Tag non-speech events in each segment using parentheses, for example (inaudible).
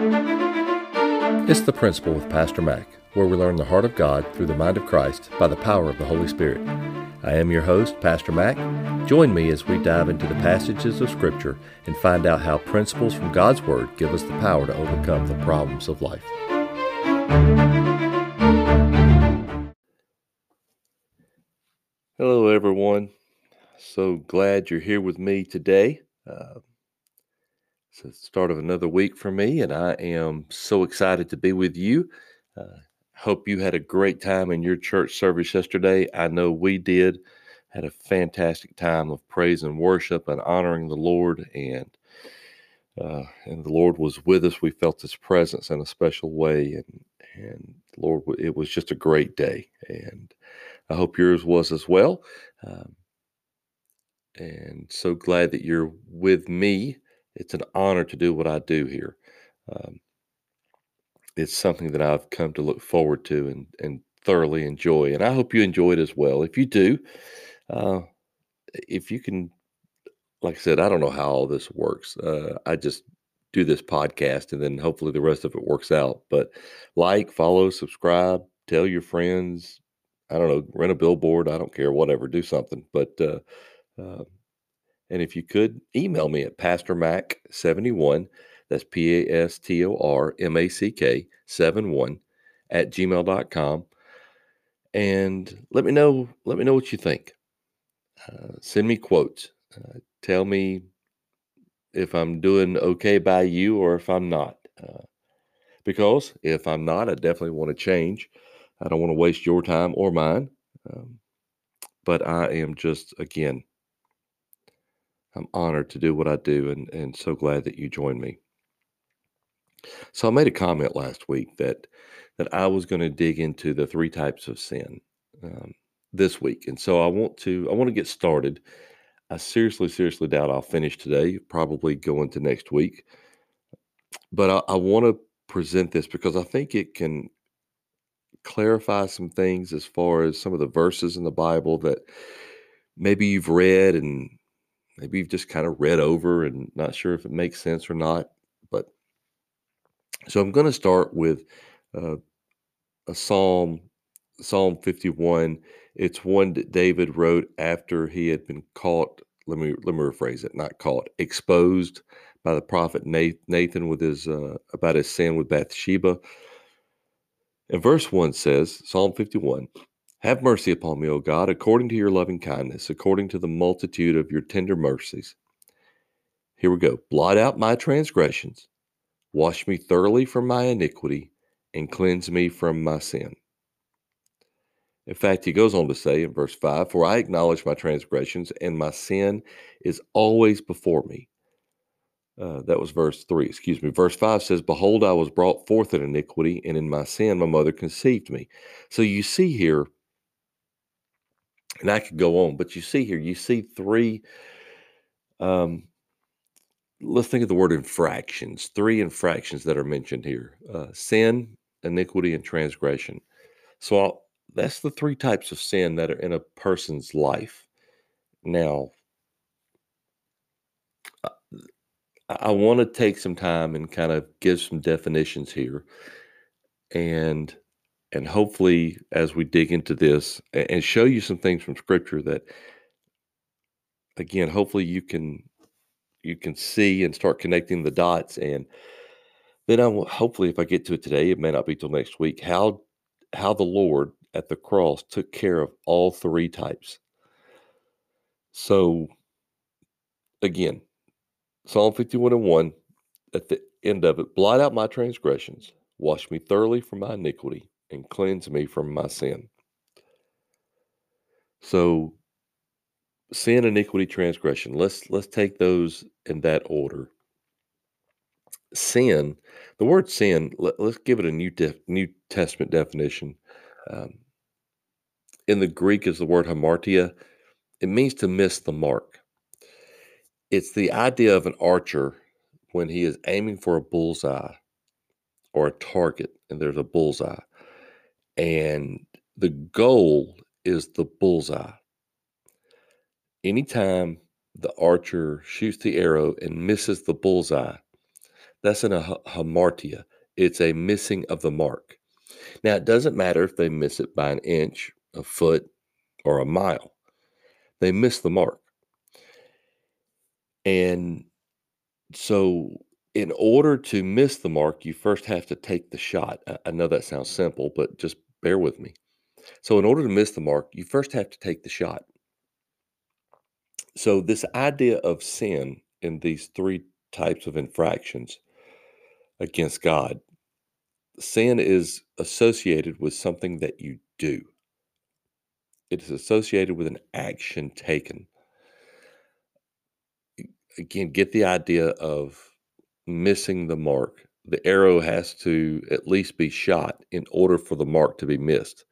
It's The Principle with Pastor Mack, where we learn the heart of God through the mind of Christ by the power of the Holy Spirit. I am your host, Pastor Mack. Join me as we dive into the passages of Scripture and find out how principles from God's Word give us the power to overcome the problems of life. Hello, everyone. So glad you're here with me today. Uh, it's the start of another week for me, and I am so excited to be with you. Uh, hope you had a great time in your church service yesterday. I know we did. Had a fantastic time of praise and worship and honoring the Lord, and uh, and the Lord was with us. We felt His presence in a special way, and and Lord, it was just a great day, and I hope yours was as well. Um, and so glad that you're with me it's an honor to do what I do here. Um, it's something that I've come to look forward to and, and thoroughly enjoy. And I hope you enjoy it as well. If you do, uh, if you can, like I said, I don't know how all this works. Uh, I just do this podcast and then hopefully the rest of it works out. But like, follow, subscribe, tell your friends. I don't know, rent a billboard. I don't care, whatever, do something. But uh, uh and if you could, email me at pastormack71, that's P A S T O R M A C K 71 at gmail.com. And let me know, let me know what you think. Uh, send me quotes. Uh, tell me if I'm doing okay by you or if I'm not. Uh, because if I'm not, I definitely want to change. I don't want to waste your time or mine. Um, but I am just, again, I'm honored to do what I do and, and so glad that you joined me. So I made a comment last week that that I was going to dig into the three types of sin um, this week, and so I want to I want to get started. I seriously, seriously doubt I'll finish today. Probably go into next week, but I, I want to present this because I think it can clarify some things as far as some of the verses in the Bible that maybe you've read and maybe you've just kind of read over and not sure if it makes sense or not. But so I'm going to start with uh, a psalm, Psalm 51. It's one that David wrote after he had been caught. Let me let me rephrase it. Not caught, exposed by the prophet Nathan with his uh, about his sin with Bathsheba. And verse one says, Psalm 51. Have mercy upon me, O God, according to your loving kindness, according to the multitude of your tender mercies. Here we go. Blot out my transgressions, wash me thoroughly from my iniquity, and cleanse me from my sin. In fact, he goes on to say in verse 5 For I acknowledge my transgressions, and my sin is always before me. Uh, that was verse 3, excuse me. Verse 5 says, Behold, I was brought forth in iniquity, and in my sin my mother conceived me. So you see here and I could go on, but you see here, you see three. Um, let's think of the word infractions. Three infractions that are mentioned here: uh, sin, iniquity, and transgression. So I'll, that's the three types of sin that are in a person's life. Now, uh, I, I want to take some time and kind of give some definitions here, and and hopefully as we dig into this and show you some things from scripture that again hopefully you can you can see and start connecting the dots and then I will hopefully if I get to it today it may not be till next week how how the Lord at the cross took care of all three types. So again Psalm 51 and 1 at the end of it blot out my transgressions wash me thoroughly from my iniquity and cleanse me from my sin. So sin, iniquity, transgression. Let's let's take those in that order. Sin, the word sin. Let, us give it a new def, New Testament definition. Um, in the Greek, is the word hamartia. It means to miss the mark. It's the idea of an archer when he is aiming for a bullseye or a target, and there's a bullseye and the goal is the bullseye. Anytime the archer shoots the arrow and misses the bullseye, That's an ha- hamartia. It's a missing of the mark. Now, it doesn't matter if they miss it by an inch, a foot, or a mile. They miss the mark. And so, in order to miss the mark, you first have to take the shot. I know that sounds simple, but just bear with me. So, in order to miss the mark, you first have to take the shot. So, this idea of sin in these three types of infractions against God, sin is associated with something that you do, it is associated with an action taken. Again, get the idea of missing the mark. The arrow has to at least be shot in order for the mark to be missed.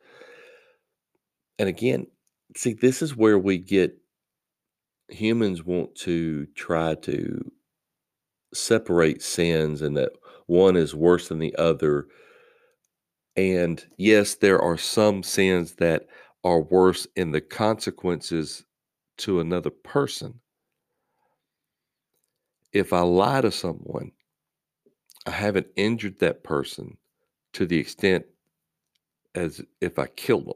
And again, see, this is where we get humans want to try to separate sins and that one is worse than the other. And yes, there are some sins that are worse in the consequences to another person. If I lie to someone, I haven't injured that person to the extent as if I killed them.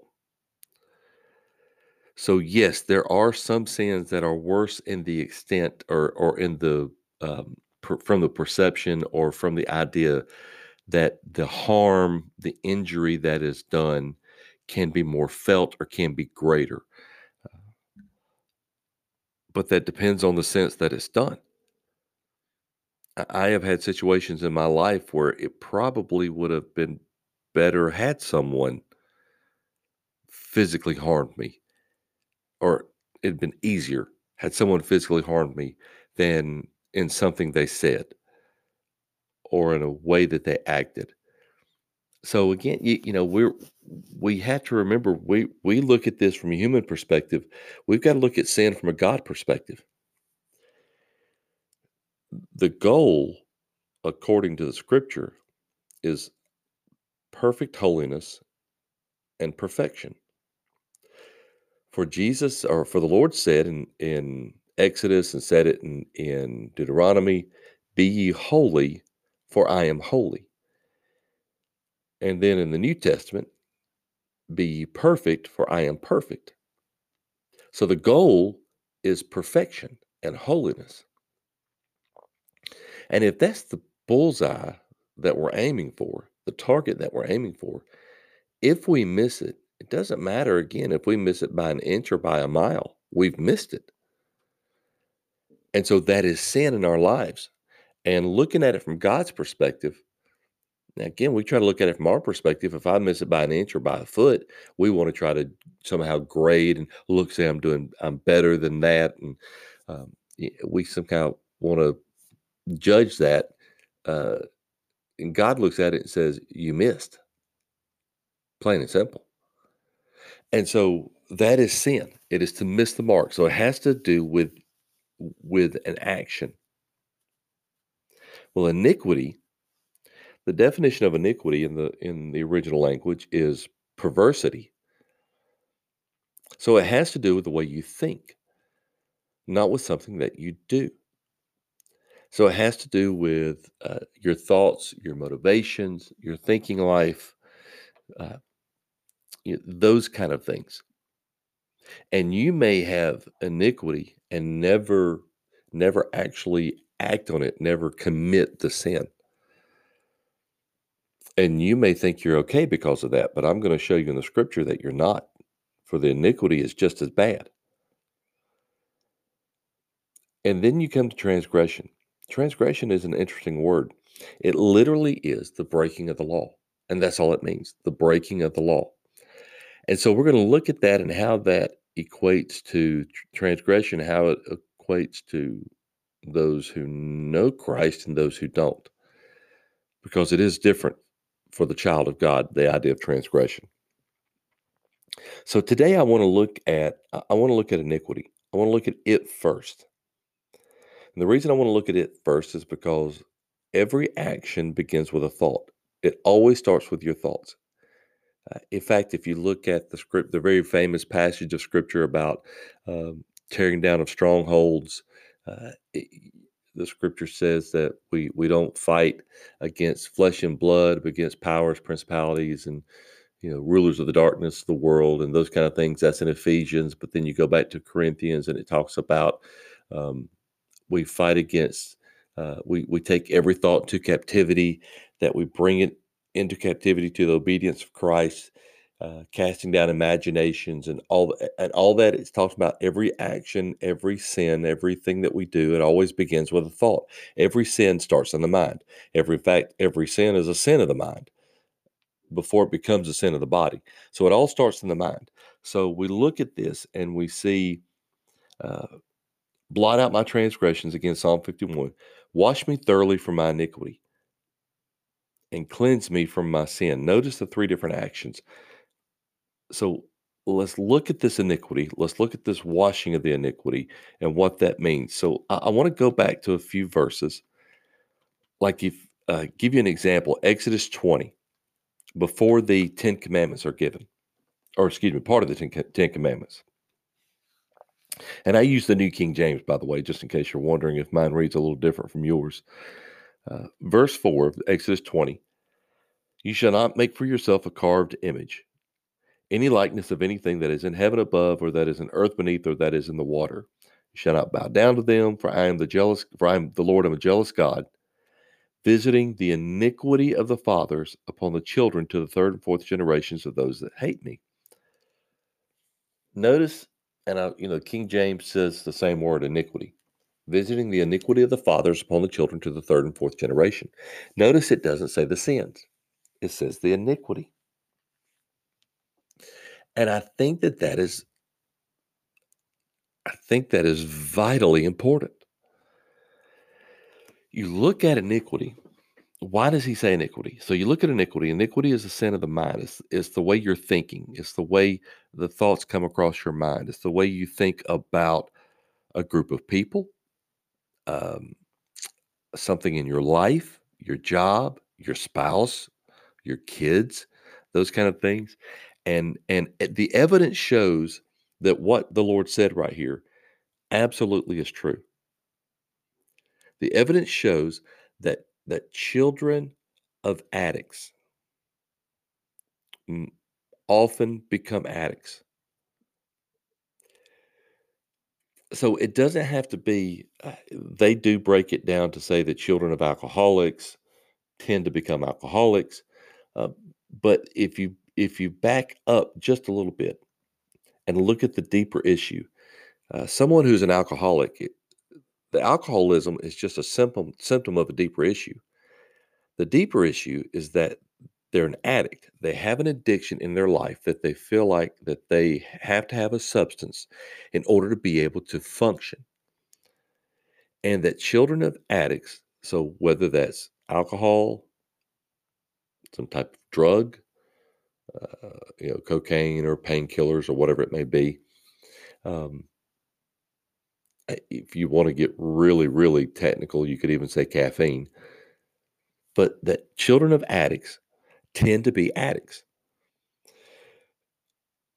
So yes, there are some sins that are worse in the extent or or in the um, per, from the perception or from the idea that the harm, the injury that is done, can be more felt or can be greater. but that depends on the sense that it's done. I have had situations in my life where it probably would have been better had someone physically harmed me, or it'd been easier had someone physically harmed me than in something they said or in a way that they acted. So again, you, you know, we're we have to remember we we look at this from a human perspective. We've got to look at sin from a God perspective. The goal, according to the scripture, is perfect holiness and perfection. For Jesus, or for the Lord said in, in Exodus and said it in, in Deuteronomy, Be ye holy, for I am holy. And then in the New Testament, Be ye perfect, for I am perfect. So the goal is perfection and holiness. And if that's the bullseye that we're aiming for, the target that we're aiming for, if we miss it, it doesn't matter again if we miss it by an inch or by a mile, we've missed it. And so that is sin in our lives. And looking at it from God's perspective, now again, we try to look at it from our perspective. If I miss it by an inch or by a foot, we want to try to somehow grade and look, say I'm doing, I'm better than that. And um, we somehow want to judge that. Uh, and God looks at it and says, You missed. Plain and simple. And so that is sin. It is to miss the mark. So it has to do with with an action. Well, iniquity, the definition of iniquity in the in the original language is perversity. So it has to do with the way you think, not with something that you do. So it has to do with uh, your thoughts, your motivations, your thinking life, uh, you know, those kind of things. And you may have iniquity and never, never actually act on it, never commit the sin. And you may think you're okay because of that, but I'm going to show you in the scripture that you're not, for the iniquity is just as bad. And then you come to transgression. Transgression is an interesting word. It literally is the breaking of the law. And that's all it means the breaking of the law. And so we're going to look at that and how that equates to transgression, how it equates to those who know Christ and those who don't. Because it is different for the child of God, the idea of transgression. So today I want to look at I want to look at iniquity. I want to look at it first. And the reason I want to look at it first is because every action begins with a thought. It always starts with your thoughts. Uh, in fact, if you look at the script, the very famous passage of scripture about um, tearing down of strongholds, uh, it, the scripture says that we we don't fight against flesh and blood, but against powers, principalities, and you know rulers of the darkness of the world and those kind of things. That's in Ephesians. But then you go back to Corinthians, and it talks about um, we fight against. Uh, we we take every thought to captivity, that we bring it into captivity to the obedience of Christ, uh, casting down imaginations and all and all that. It's talks about every action, every sin, everything that we do. It always begins with a thought. Every sin starts in the mind. Every fact, every sin is a sin of the mind before it becomes a sin of the body. So it all starts in the mind. So we look at this and we see. Uh, blot out my transgressions again psalm 51 wash me thoroughly from my iniquity and cleanse me from my sin notice the three different actions so let's look at this iniquity. Let's look at this washing of the iniquity and what that means. So I, I want to go back to a few verses. Like if uh, give you an example, Exodus 20, before the Ten Commandments are given, or excuse me, part of the Ten, Ten Commandments. And I use the New King James, by the way, just in case you're wondering if mine reads a little different from yours. Uh, verse 4 Exodus 20 You shall not make for yourself a carved image any likeness of anything that is in heaven above, or that is in earth beneath, or that is in the water. You shall not bow down to them, for I am the jealous, for I am the Lord, I'm a jealous God, visiting the iniquity of the fathers upon the children to the third and fourth generations of those that hate me. Notice, and I, you know, King James says the same word, iniquity, visiting the iniquity of the fathers upon the children to the third and fourth generation. Notice it doesn't say the sins; it says the iniquity. And I think that that is I think that is vitally important. You look at iniquity. Why does he say iniquity? So you look at iniquity. Iniquity is a sin of the mind. It's, it's the way you're thinking. It's the way the thoughts come across your mind. It's the way you think about a group of people, um, something in your life, your job, your spouse, your kids, those kind of things and and the evidence shows that what the lord said right here absolutely is true the evidence shows that that children of addicts. Often become addicts. So it doesn't have to be uh, they do break it down to say that children of alcoholics tend to become alcoholics uh, but if you if you back up just a little bit and look at the deeper issue, uh, someone who's an alcoholic, the alcoholism is just a symptom symptom of a deeper issue. The deeper issue is that they're an addict. They have an addiction in their life that they feel like that they have to have a substance in order to be able to function. And that children of addicts, so whether that's alcohol, some type of drug, uh, you know, cocaine or painkillers or whatever it may be. Um, if you want to get really, really technical, you could even say caffeine. But that children of addicts tend to be addicts.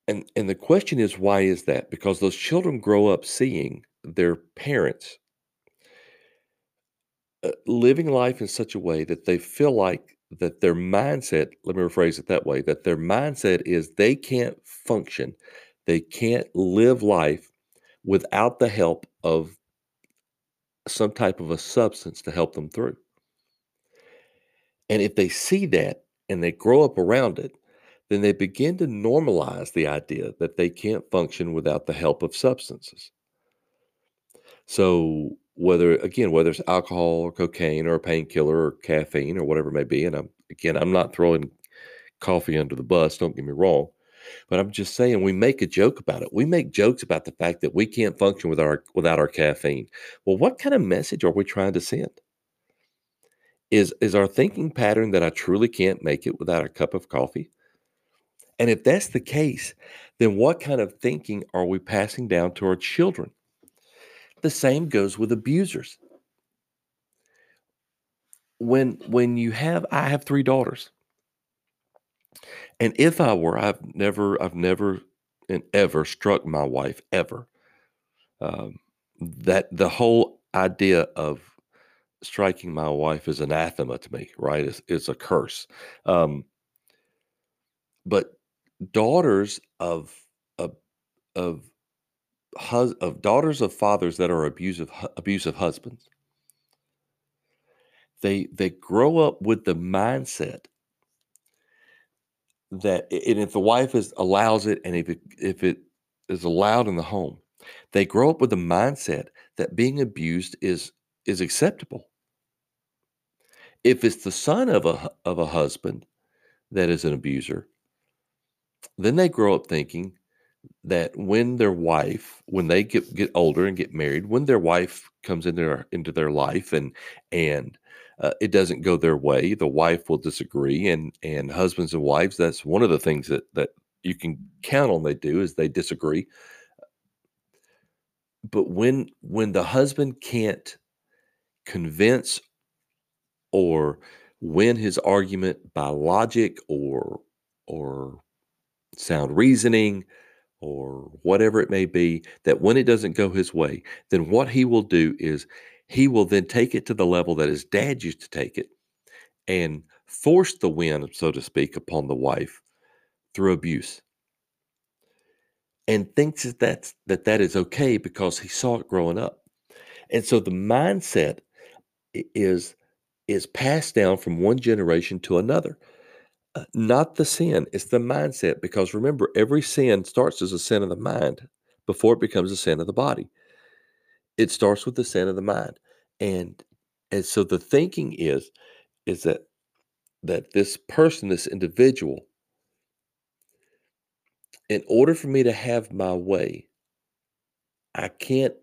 And and the question is why is that? Because those children grow up seeing their parents uh, living life in such a way that they feel like that their mindset, let me rephrase it that way, that their mindset is they can't function, they can't live life without the help of some type of a substance to help them through. And if they see that and they grow up around it, then they begin to normalize the idea that they can't function without the help of substances. So whether again whether it's alcohol or cocaine or a painkiller or caffeine or whatever it may be and i'm again i'm not throwing coffee under the bus don't get me wrong but i'm just saying we make a joke about it. We make jokes about the fact that we can't function with our without our caffeine. Well what kind of message are we trying to send? Is is our thinking pattern that i truly can't make it without a cup of coffee? And if that's the case then what kind of thinking are we passing down to our children? The same goes with abusers. When when you have I have 3 daughters. And if I were I've never I've never and ever struck my wife ever. Um, that the whole idea of striking my wife is anathema to me, right? It's, it's a curse. Um, but daughters of of of hus- of daughters of fathers that are abusive abusive husbands, they they grow up with the mindset that and if the wife is allows it and if it if it is allowed in the home, they grow up with the mindset that being abused is is acceptable. If it's the son of a of a husband that is an abuser, then they grow up thinking that when their wife, when they get get older and get married, when their wife comes into their into their life and and uh, it doesn't go their way, the wife will disagree, and and husbands and wives, that's one of the things that that you can count on they do is they disagree. But when when the husband can't convince or win his argument by logic or or sound reasoning or whatever it may be, that when it doesn't go his way, then what he will do is he will then take it to the level that his dad used to take it and force the win, so to speak, upon the wife through abuse and thinks that that's that that is okay because he saw it growing up. And so the mindset is is passed down from one generation to another. Uh, not the sin, it's the mindset. Because remember, every sin starts as a sin of the mind before it becomes a sin of the body. It starts with the sin of the mind. And and so the thinking is is that that this person, this individual, in order for me to have my way, I can't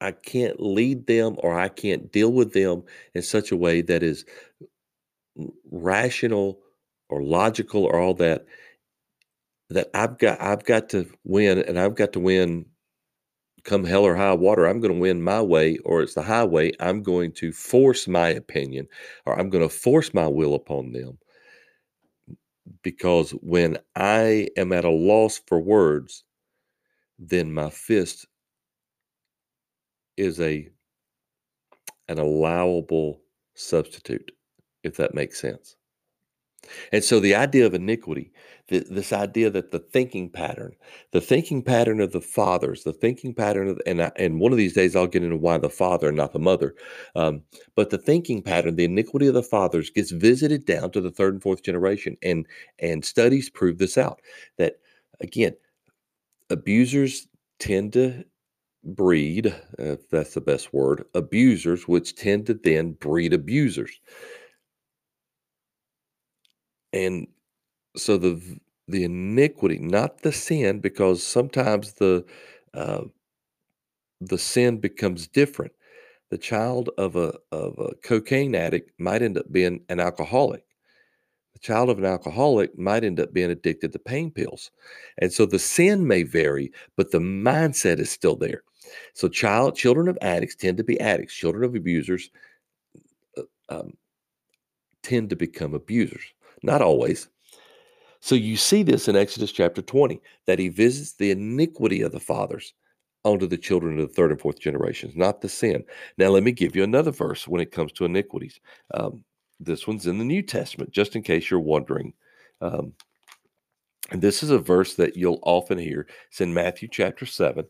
I can't lead them or I can't deal with them in such a way that is rational or logical or all that that I've got I've got to win and I've got to win come hell or high water. I'm going to win my way or it's the highway. I'm going to force my opinion or I'm going to force my will upon them because when I am at a loss for words, then my fist is a an allowable substitute, if that makes sense. And so the idea of iniquity, th- this idea that the thinking pattern, the thinking pattern of the fathers, the thinking pattern of, and I, and one of these days I'll get into why the father and not the mother, um, but the thinking pattern, the iniquity of the fathers gets visited down to the third and fourth generation, and and studies prove this out. That again, abusers tend to breed, if that's the best word, abusers, which tend to then breed abusers. And so the the iniquity, not the sin, because sometimes the uh, the sin becomes different. The child of a of a cocaine addict might end up being an alcoholic. The child of an alcoholic might end up being addicted to pain pills. And so the sin may vary, but the mindset is still there. So child children of addicts tend to be addicts. Children of abusers uh, um, tend to become abusers. Not always. So you see this in Exodus chapter 20 that he visits the iniquity of the fathers onto the children of the third and fourth generations, not the sin. Now, let me give you another verse when it comes to iniquities. Um, this one's in the New Testament, just in case you're wondering. Um, and this is a verse that you'll often hear. It's in Matthew chapter 7,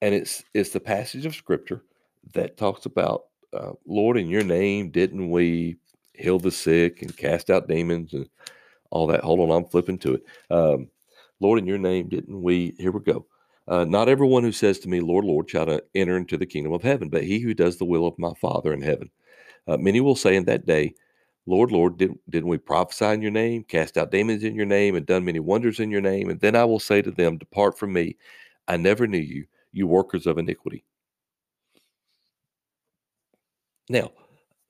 and it's it's the passage of scripture that talks about, uh, Lord, in your name, didn't we heal the sick and cast out demons and all that. Hold on, I'm flipping to it. Um, Lord, in your name, didn't we? Here we go. Uh, not everyone who says to me, Lord, Lord, shall enter into the kingdom of heaven, but he who does the will of my Father in heaven. Uh, many will say in that day, Lord, Lord, did, didn't we prophesy in your name, cast out demons in your name, and done many wonders in your name? And then I will say to them, Depart from me. I never knew you, you workers of iniquity. Now,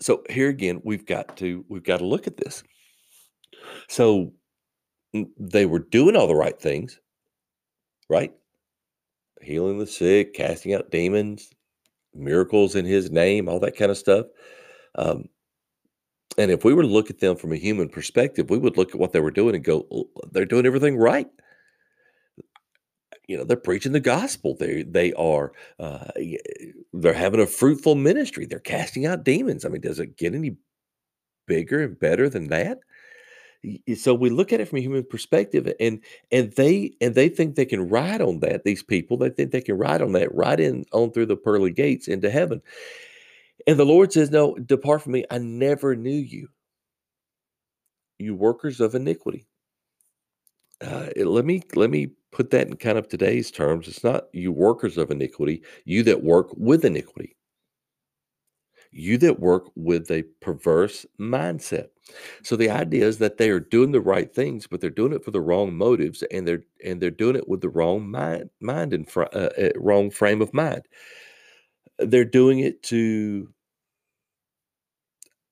so here again, we've got to we've got to look at this. So they were doing all the right things, right? Healing the sick, casting out demons, miracles in his name, all that kind of stuff. Um, and if we were to look at them from a human perspective, we would look at what they were doing and go, "Oh, they're doing everything right. You know they're preaching the gospel. They they are uh, they're having a fruitful ministry. They're casting out demons. I mean does it get any bigger and better than that? So we look at it from a human perspective and and they and they think they can ride on that these people. They think they can ride on that right in on through the pearly gates into heaven. And the lord says no depart from me. I never knew you you workers of iniquity uh, let me let me put that in kind of today's terms. It's not you workers of iniquity, you that work with iniquity. You that work with a perverse mindset. So the idea is that they are doing the right things, but they're doing it for the wrong motives, and they're and they're doing it with the wrong mind, mind and fr- uh, uh, wrong frame of mind. They're doing it to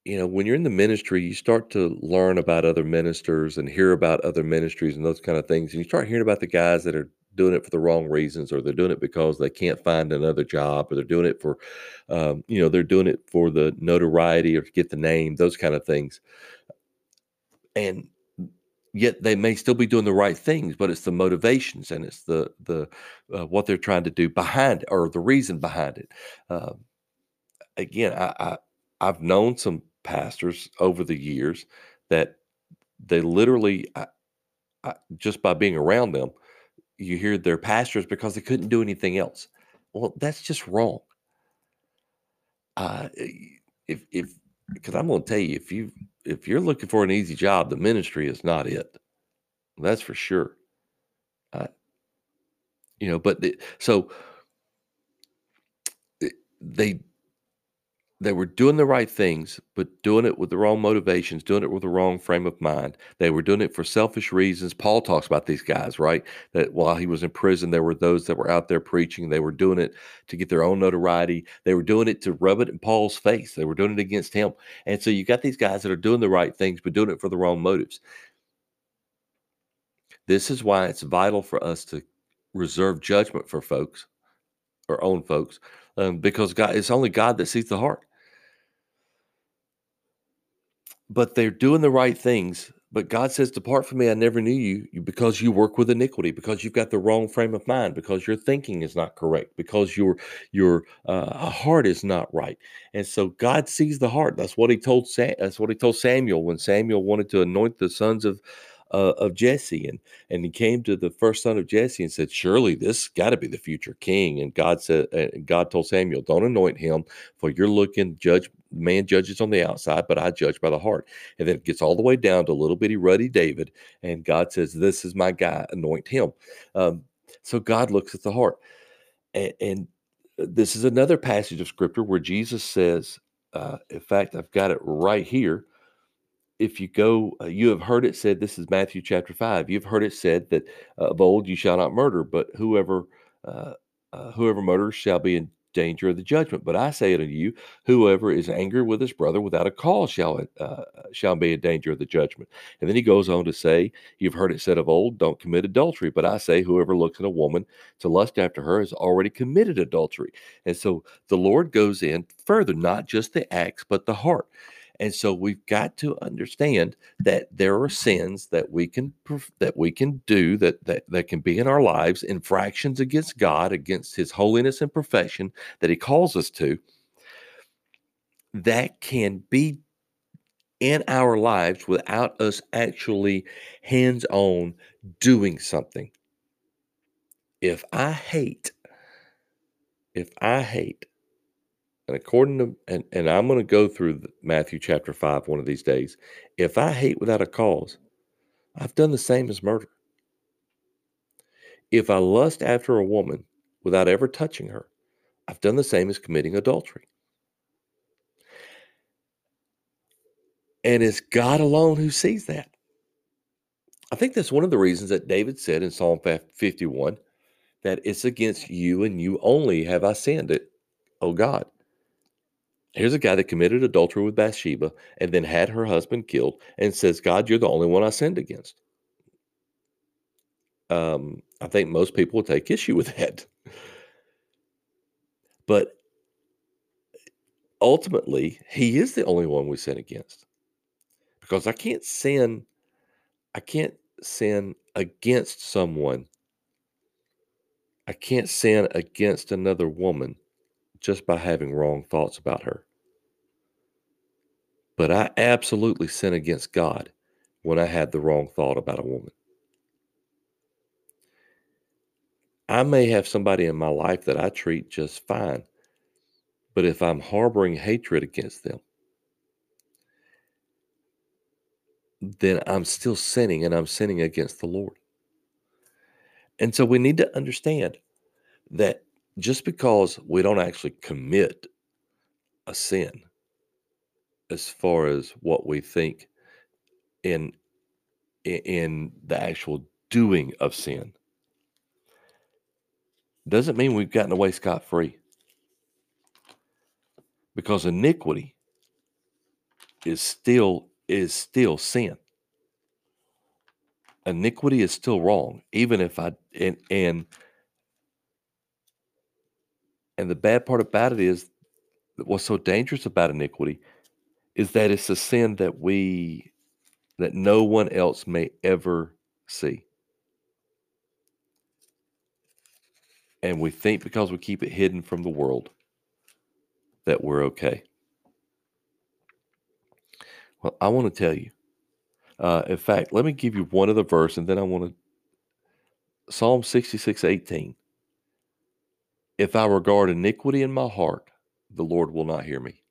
you know, when you're in the ministry, you start to learn about other ministers and hear about other ministries and those kind of things. And you start hearing about the guys that are doing it for the wrong reasons, or they're doing it because they can't find another job, or they're doing it for, um, you know, they're doing it for the notoriety or to get the name, those kind of things. And yet they may still be doing the right things, but it's the motivations and it's the the uh, what they're trying to do behind or the reason behind it. Uh, again, I, I I've known some pastors over the years that they literally I, I, just by being around them you hear they're pastors because they couldn't do anything else. Well that's just wrong. Uh, if if because i'm going to tell you if you if you're looking for an easy job the ministry is not it. That's for sure. Uh, you know but the, so they they were doing the right things, but doing it with the wrong motivations, doing it with the wrong frame of mind. They were doing it for selfish reasons. Paul talks about these guys, right? That while he was in prison, there were those that were out there preaching. They were doing it to get their own notoriety. They were doing it to rub it in Paul's face. They were doing it against him. And so you got these guys that are doing the right things, but doing it for the wrong motives. This is why it's vital for us to reserve judgment for folks, or own folks, um, because God, it's only God that sees the heart but they're doing the right things. But God says, Depart from me, I never knew you, because you work with iniquity, because you've got the wrong frame of mind, because your thinking is not correct, because your your uh, heart is not right. And so God sees the heart. That's what he told that's what he told Samuel when Samuel wanted to anoint the sons of uh, of Jesse, and and he came to the first son of Jesse and said, "Surely this got to be the future king." And God said, uh, God told Samuel, "Don't anoint him, for you're looking judge man judges on the outside, but I judge by the heart." And then it gets all the way down to little bitty ruddy David, and God says, "This is my guy, anoint him." Um, so God looks at the heart, and, and uh, this is another passage of scripture where Jesus says, uh, in fact, I've got it right here if you go, uh, you have heard it said, this is Matthew chapter 5. You've heard it said that uh, of old you shall not murder, but whoever uh, uh, whoever murders shall be in danger of the judgment. But I say unto you, whoever is angry with his brother without a cause shall uh, shall be in danger of the judgment. And then he goes on to say, You've heard it said of old, don't commit adultery. But I say, whoever looks at a woman to lust after her has already committed adultery. And so the Lord goes in further, not just the acts, but the heart. And so we've got to understand that there are sins that we can that we can do that that, that can be in our lives, infractions against God, against his holiness and perfection that he calls us to, that can be in our lives without us actually hands on doing something. If I hate, if I hate and according to, and, and I'm going to go through Matthew chapter 5 one of these days. If I hate without a cause, I've done the same as murder. If I lust after a woman without ever touching her, I've done the same as committing adultery. And it's God alone who sees that. I think that's one of the reasons that David said in Psalm 51 that it's against you and you only have I sinned it, oh God. Here's a guy that committed adultery with Bathsheba and then had her husband killed and says, God, you're the only one I sinned against. Um, I think most people would take issue with (laughs) that. But ultimately, he is the only one we sin against. Because I can't sin, I can't sin against someone I can't sin against another woman just by having wrong thoughts about her. But I absolutely sin against God when I had the wrong thought about a woman. I may have somebody in my life that I treat just fine, but if I'm harboring hatred against them, then I'm still sinning and I'm sinning against the Lord. And so we need to understand that just because we don't actually commit a sin as far as what we think in in the actual doing of sin doesn't mean we've gotten away scot free. Because iniquity is still is still sin. Iniquity is still wrong, even if I and and and the bad part about it is what's so dangerous about iniquity is that it's a sin that we that no one else may ever see. And we think because we keep it hidden from the world that we're okay. Well, I want to tell you. Uh, in fact, let me give you one other verse and then I want to. Psalm 66 18. If I regard iniquity in my heart, the Lord will not hear me.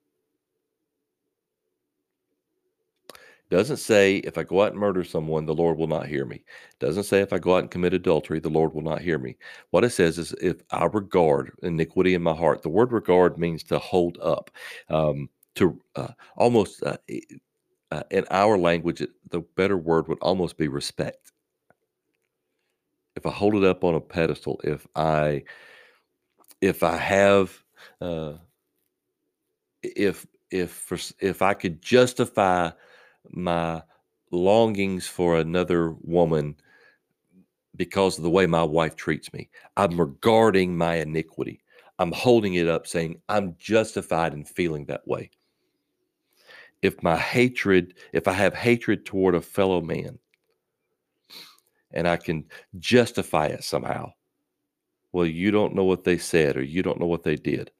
Doesn't say if I go out and murder someone, the Lord will not hear me. Doesn't say if I go out and commit adultery, the Lord will not hear me. What it says is if I regard iniquity in my heart. The word regard means to hold up, um, to uh, almost uh, uh, in our language, the better word would almost be respect. If I hold it up on a pedestal, if I if I have uh, if if if I could justify my longings for another woman because of the way my wife treats me. I'm regarding my iniquity. I'm holding it up saying I'm justified in feeling that way. If my hatred, if I have hatred toward a fellow man and I can justify it somehow, well, you don't know what they said or you don't know what they did.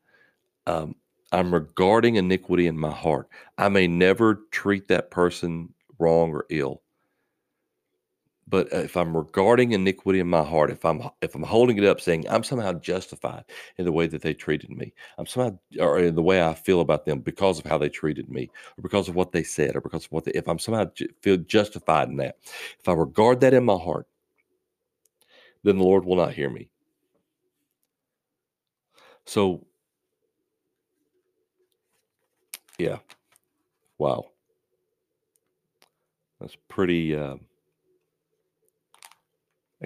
Um, I'm regarding iniquity in my heart. I may never treat that person wrong or ill. But uh, if I'm regarding iniquity in my heart, if I'm if I'm holding it up saying I'm somehow justified in the way that they treated me, I'm somehow or in the way I feel about them because of how they treated me, or because of what they said, or because of what they, if I'm somehow feel justified in that, if I regard that in my heart, then the Lord will not hear me. So Yeah. Wow. That's pretty, uh,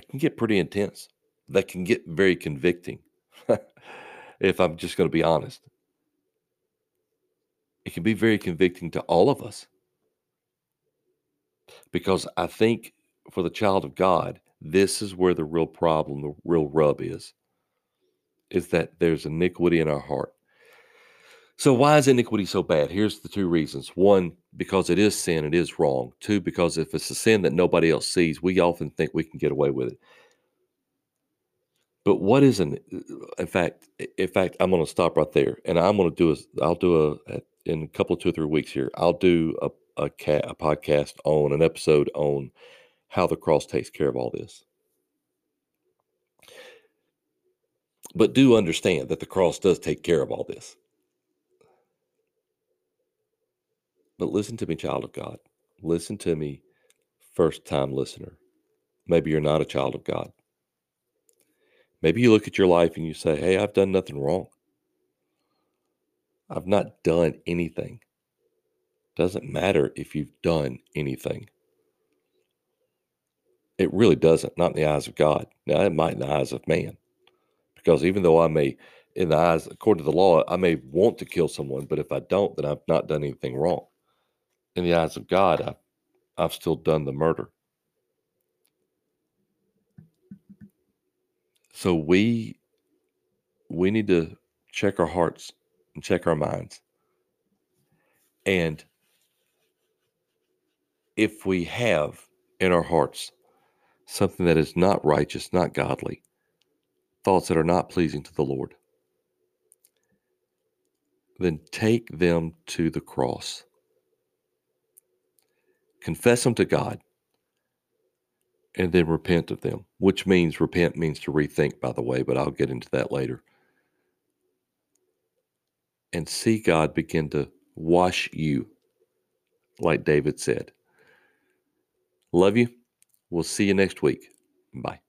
can get pretty intense. That can get very convicting. (laughs) if I'm just going to be honest, it can be very convicting to all of us. Because I think for the child of God, this is where the real problem, the real rub is, is that there's iniquity in our heart. So, why is iniquity so bad? Here's the two reasons. One, because it is sin, it is wrong. Two, because if it's a sin that nobody else sees, we often think we can get away with it. But what is an? In fact, in fact, I'm going to stop right there, and I'm going to do a. I'll do a in a couple two or three weeks here. I'll do a a, a podcast on an episode on how the cross takes care of all this. But do understand that the cross does take care of all this. But listen to me, child of God. Listen to me, first time listener. Maybe you're not a child of God. Maybe you look at your life and you say, Hey, I've done nothing wrong. I've not done anything. Doesn't matter if you've done anything. It really doesn't, not in the eyes of God. Now, it might in the eyes of man. Because even though I may, in the eyes, according to the law, I may want to kill someone, but if I don't, then I've not done anything wrong in the eyes of God, I've, I've still done the murder. So we we need to check our hearts and check our minds. And if we have in our hearts something that is not righteous, not godly, thoughts that are not pleasing to the Lord, then take them to the cross. Confess them to God and then repent of them, which means repent means to rethink, by the way, but I'll get into that later. And see God begin to wash you, like David said. Love you. We'll see you next week. Bye.